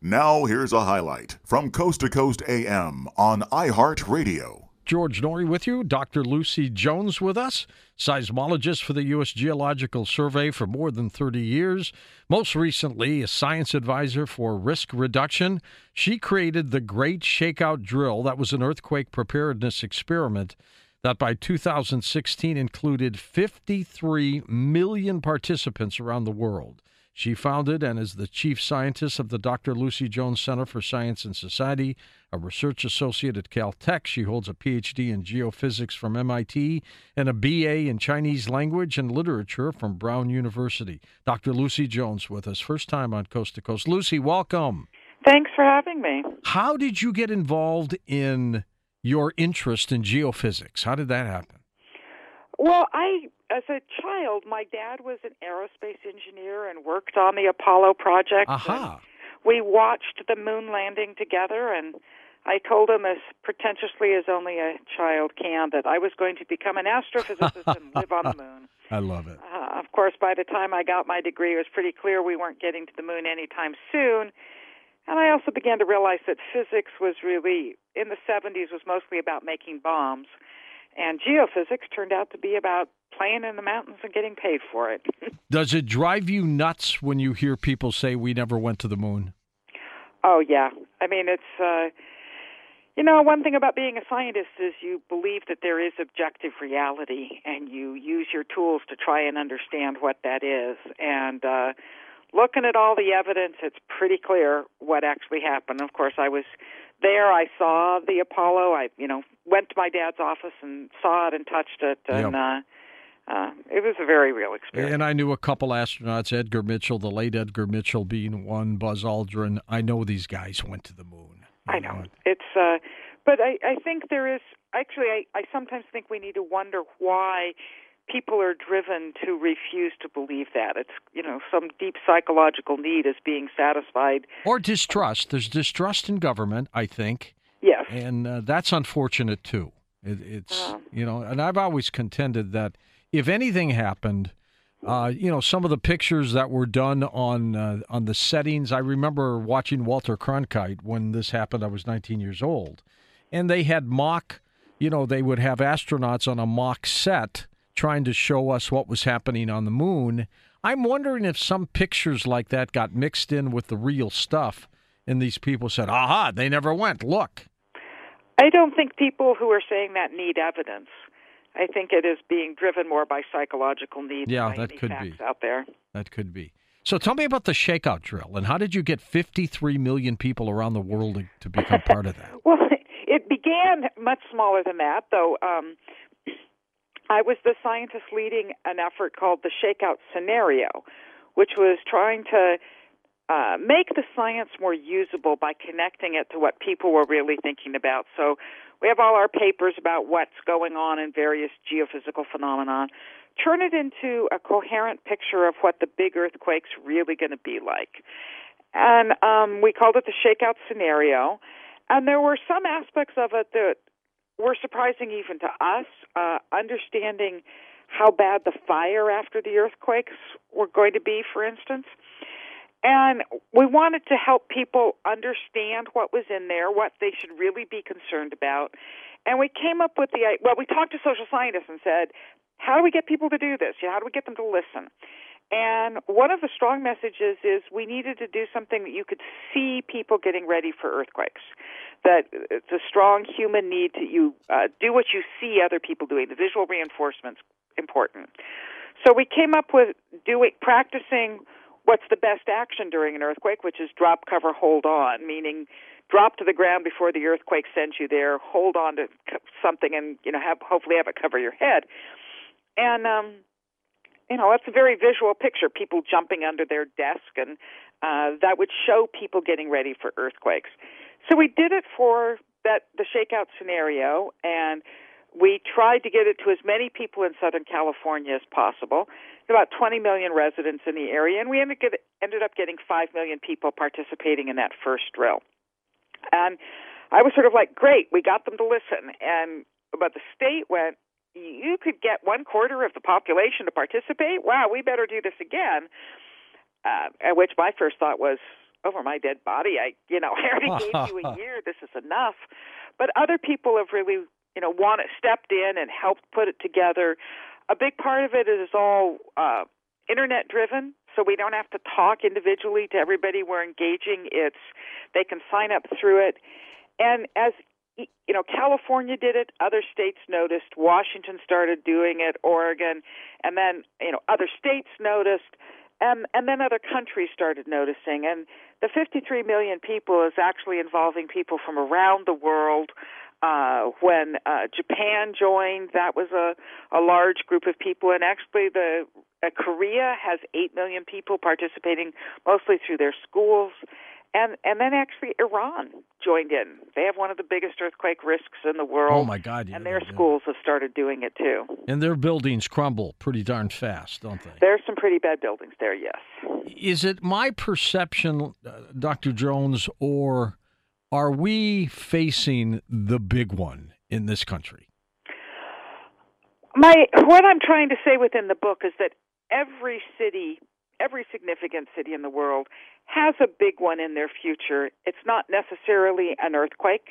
Now, here's a highlight from Coast to Coast AM on iHeartRadio. George Noory with you, Dr. Lucy Jones with us, seismologist for the U.S. Geological Survey for more than 30 years. Most recently, a science advisor for risk reduction. She created the Great Shakeout Drill, that was an earthquake preparedness experiment that by 2016 included 53 million participants around the world. She founded and is the chief scientist of the Dr. Lucy Jones Center for Science and Society, a research associate at Caltech. She holds a PhD in geophysics from MIT and a BA in Chinese language and literature from Brown University. Dr. Lucy Jones with us, first time on Coast to Coast. Lucy, welcome. Thanks for having me. How did you get involved in your interest in geophysics? How did that happen? Well, I as a child, my dad was an aerospace engineer and worked on the Apollo project. Aha. We watched the moon landing together, and I told him as pretentiously as only a child can that I was going to become an astrophysicist and live on the moon. I love it. Uh, of course, by the time I got my degree, it was pretty clear we weren't getting to the moon anytime soon. And I also began to realize that physics was really, in the 70s, was mostly about making bombs. And geophysics turned out to be about playing in the mountains and getting paid for it. Does it drive you nuts when you hear people say we never went to the moon? Oh yeah. I mean it's uh you know, one thing about being a scientist is you believe that there is objective reality and you use your tools to try and understand what that is. And uh looking at all the evidence, it's pretty clear what actually happened. Of course, I was there. I saw the Apollo. I, you know, went to my dad's office and saw it and touched it, and Yep. uh, uh, it was a very real experience. And I knew a couple astronauts, Edgar Mitchell, the late Edgar Mitchell being one, Buzz Aldrin. I know these guys went to the moon. I know it's, uh, but I, I think there is actually. I, I sometimes think we need to wonder why people are driven to refuse to believe that. It's you know some deep psychological need is being satisfied. Or distrust. There's distrust in government, I think. And uh, that's unfortunate too. It, it's you know, and I've always contended that if anything happened, uh, you know, some of the pictures that were done on uh, on the settings. I remember watching Walter Cronkite when this happened. I was 19 years old, and they had mock. You know, they would have astronauts on a mock set trying to show us what was happening on the moon. I'm wondering if some pictures like that got mixed in with the real stuff, and these people said, "Aha, they never went. Look." I don't think people who are saying that need evidence. I think it is being driven more by psychological need Yeah, than that could be. out there. That could be. So tell me about the shakeout drill and how did you get 53 million people around the world to, to become part of that? Well, it began much smaller than that, though. Um, I was the scientist leading an effort called the Shakeout Scenario, which was trying to uh, make the science more usable by connecting it to what people were really thinking about. So we have all our papers about what's going on in various geophysical phenomena. Turn it into a coherent picture of what the big earthquake's really going to be like. And um, we called it the Shakeout Scenario. And there were some aspects of it that were surprising even to us. Uh, understanding how bad the fire after the earthquakes were going to be, for instance. And we wanted to help people understand what was in there, what they should really be concerned about. And we came up with the well, we talked to social scientists and said, how do we get people to do this? How do we get them to listen? And one of the strong messages is we needed to do something that you could see people getting ready for earthquakes. That it's a strong human need to you uh, do what you see other people doing. The visual reinforcement's important. So we came up with doing practicing what's the best action during an earthquake, which is drop, cover, hold on, meaning drop to the ground before the earthquake sends you there, hold on to something, and you know have hopefully have it cover your head. And um, you know, that's a very visual picture. People jumping under their desk, and uh, that would show people getting ready for earthquakes. So we did it for that the shakeout scenario, and we tried to get it to as many people in Southern California as possible. About 20 million residents in the area, and we ended, get, ended up getting 5 million people participating in that first drill. And I was sort of like, great, we got them to listen. And but the state went, you could get one quarter of the population to participate. Wow, we better do this again. Uh, at which my first thought was, over my dead body. I, you know, I already gave you a year. This is enough. But other people have really, you know, want stepped in and helped put it together. A big part of it is all uh, internet driven, so we don't have to talk individually to everybody we're engaging. It's they can sign up through it, and as you know, California did it. Other states noticed. Washington started doing it. Oregon, and then you know other states noticed, and and then other countries started noticing. And the 53 million people is actually involving people from around the world. Uh, when uh, Japan joined, that was a, a large group of people, and actually the uh, Korea has 8 million people participating, mostly through their schools and and then actually Iran joined in. They have one of the biggest earthquake risks in the world. Oh my God! Yeah, and their schools have started doing it too. And their buildings crumble pretty darn fast, don't they? There's some pretty bad buildings there. Yes. Is it my perception, uh, Dr. Jones, or are we facing the big one in this country? My what I'm trying to say within the book is that every city every significant city in the world has a big one in their future. It's not necessarily an earthquake,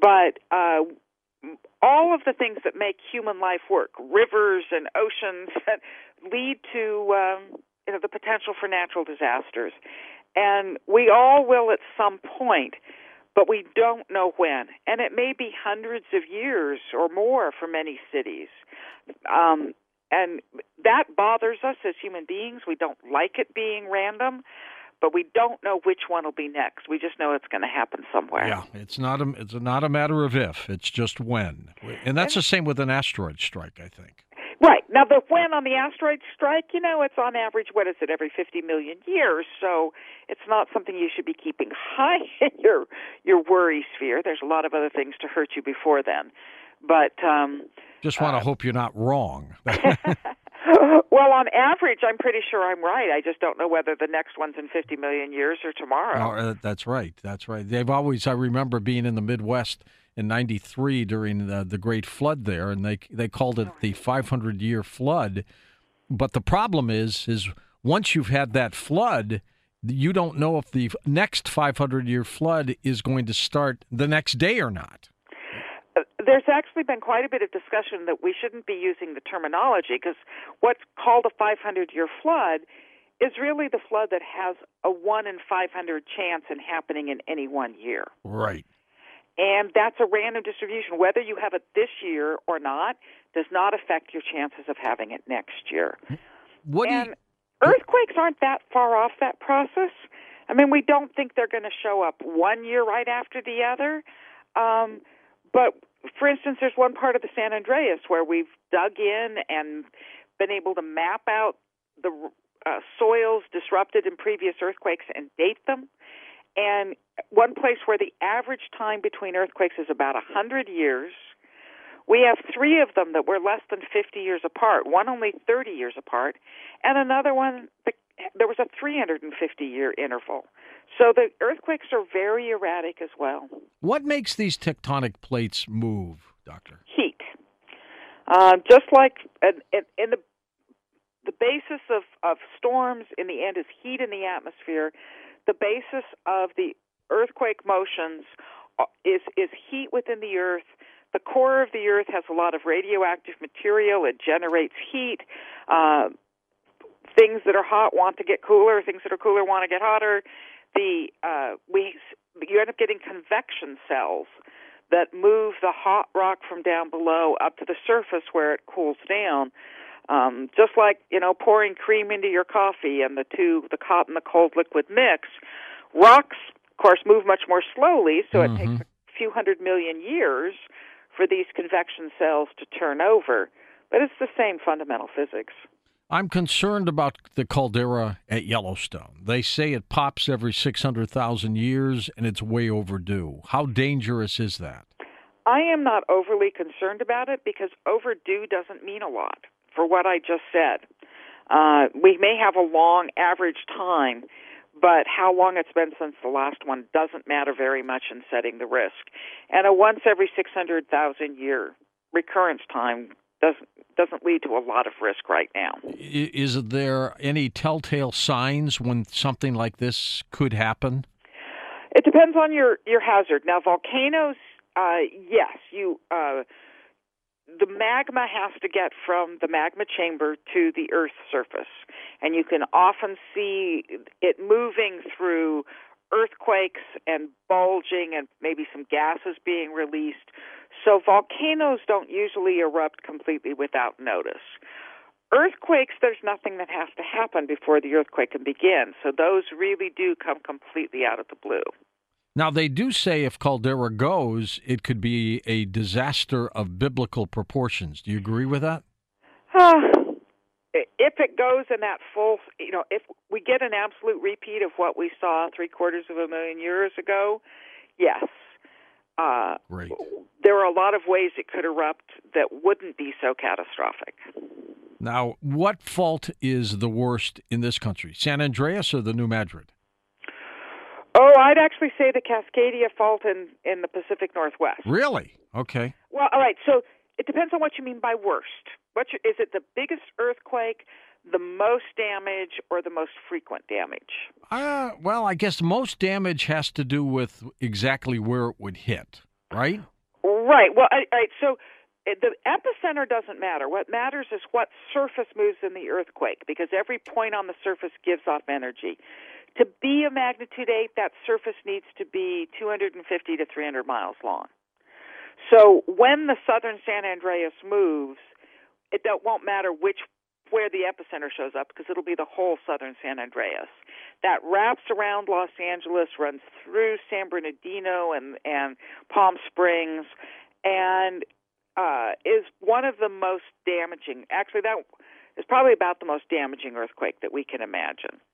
but uh, all of the things that make human life work, rivers and oceans, that lead to um, you know the potential for natural disasters, and we all will at some point. But we don't know when, and it may be hundreds of years or more for many cities. Um, and that bothers us as human beings. We don't like it being random, but we don't know which one will be next. We just know it's going to happen somewhere. Yeah, it's not a it's not a matter of if; it's just when. And that's the same with an asteroid strike, I think. Right now, the when on the asteroid strike, you know, it's on average what is it every 50 million years, so it's not something you should be keeping high in your your worry sphere. There's a lot of other things to hurt you before then, but. um just want to uh, hope you're not wrong. well, on average, I'm pretty sure I'm right. I just don't know whether the next one's in 50 million years or tomorrow. Oh, uh, that's right. That's right. They've always. I remember being in the Midwest in '93 during the, the Great Flood there, and they they called it the 500 year flood. But the problem is, is once you've had that flood, you don't know if the next 500 year flood is going to start the next day or not uh, there's actually been quite a bit of discussion that we shouldn't be using the terminology because what's called a 500 year flood is really the flood that has a 1 in 500 chance in happening in any one year. Right. And that's a random distribution. Whether you have it this year or not does not affect your chances of having it next year. What and you... earthquakes aren't that far off that process. I mean, we don't think they're going to show up one year right after the other. Um, but for instance, there's one part of the San Andreas where we've dug in and been able to map out the uh, soils disrupted in previous earthquakes and date them. And one place where the average time between earthquakes is about 100 years. We have three of them that were less than 50 years apart, one only 30 years apart, and another one, there was a 350 year interval. So the earthquakes are very erratic as well. What makes these tectonic plates move, Doctor? Heat. Uh, just like in, in, the the basis of, of storms in the end is heat in the atmosphere. The basis of the earthquake motions uh, is is heat within the earth. The core of the earth has a lot of radioactive material. It generates heat. Uh, things that are hot want to get cooler. Things that are cooler want to get hotter the uh, we you end up getting convection cells that move the hot rock from down below up to the surface where it cools down. Um, just like you know pouring cream into your coffee and the two the hot and the cold liquid mix, rocks course move much more slowly, so mm-hmm. it takes a few hundred million years for these convection cells to turn over. But it's the same fundamental physics. I'm concerned about the caldera at Yellowstone. They say it pops every 600,000 years and it's way overdue. How dangerous is that? I am not overly concerned about it because overdue doesn't mean a lot for what I just said. Uh, we may have a long average time, but how long it's been since the last one doesn't matter very much in setting the risk. And a once every 600,000 year recurrence time doesn't doesn't lead to a lot of risk right now. Is there any telltale signs when something like this could happen? It depends on your your hazard. Now, volcanoes, uh, yes, you. Uh, the magma has to get from the magma chamber to the Earth's surface, and you can often see it moving through earthquakes and bulging, and maybe some gases being released. So volcanoes don't usually erupt completely without notice. Earthquakes, there's nothing that has to happen before the earthquake can begin. So those really do come completely out of the blue. Now, they do say if caldera goes, it could be a disaster of biblical proportions. Do you agree with that? Uh, if it goes in that full, you know, if we get an absolute repeat of what we saw three quarters of a million years ago, yes. Uh, Great. There are a lot of ways it could erupt that wouldn't be so catastrophic. Now, what fault is the worst in this country, San Andreas or the New Madrid? Oh, I'd actually say the Cascadia Fault in in the Pacific Northwest. Really? Okay. Well, all right. So it depends on what you mean by worst. What your, is it? The biggest earthquake, the most damage, or the most frequent damage? Uh, well, I guess most damage has to do with exactly where it would hit, right? Right. Well, all right. So the epicenter doesn't matter. What matters is what surface moves in the earthquake, because every point on the surface gives off energy. To be a magnitude 8, that surface needs to be 250 to 300 miles long. So when the southern San Andreas moves, it won't matter which where the epicenter shows up because it'll be the whole southern San Andreas. That wraps around Los Angeles, runs through San Bernardino and and Palm Springs, and uh, is one of the most damaging. Actually, that is probably about the most damaging earthquake that we can imagine.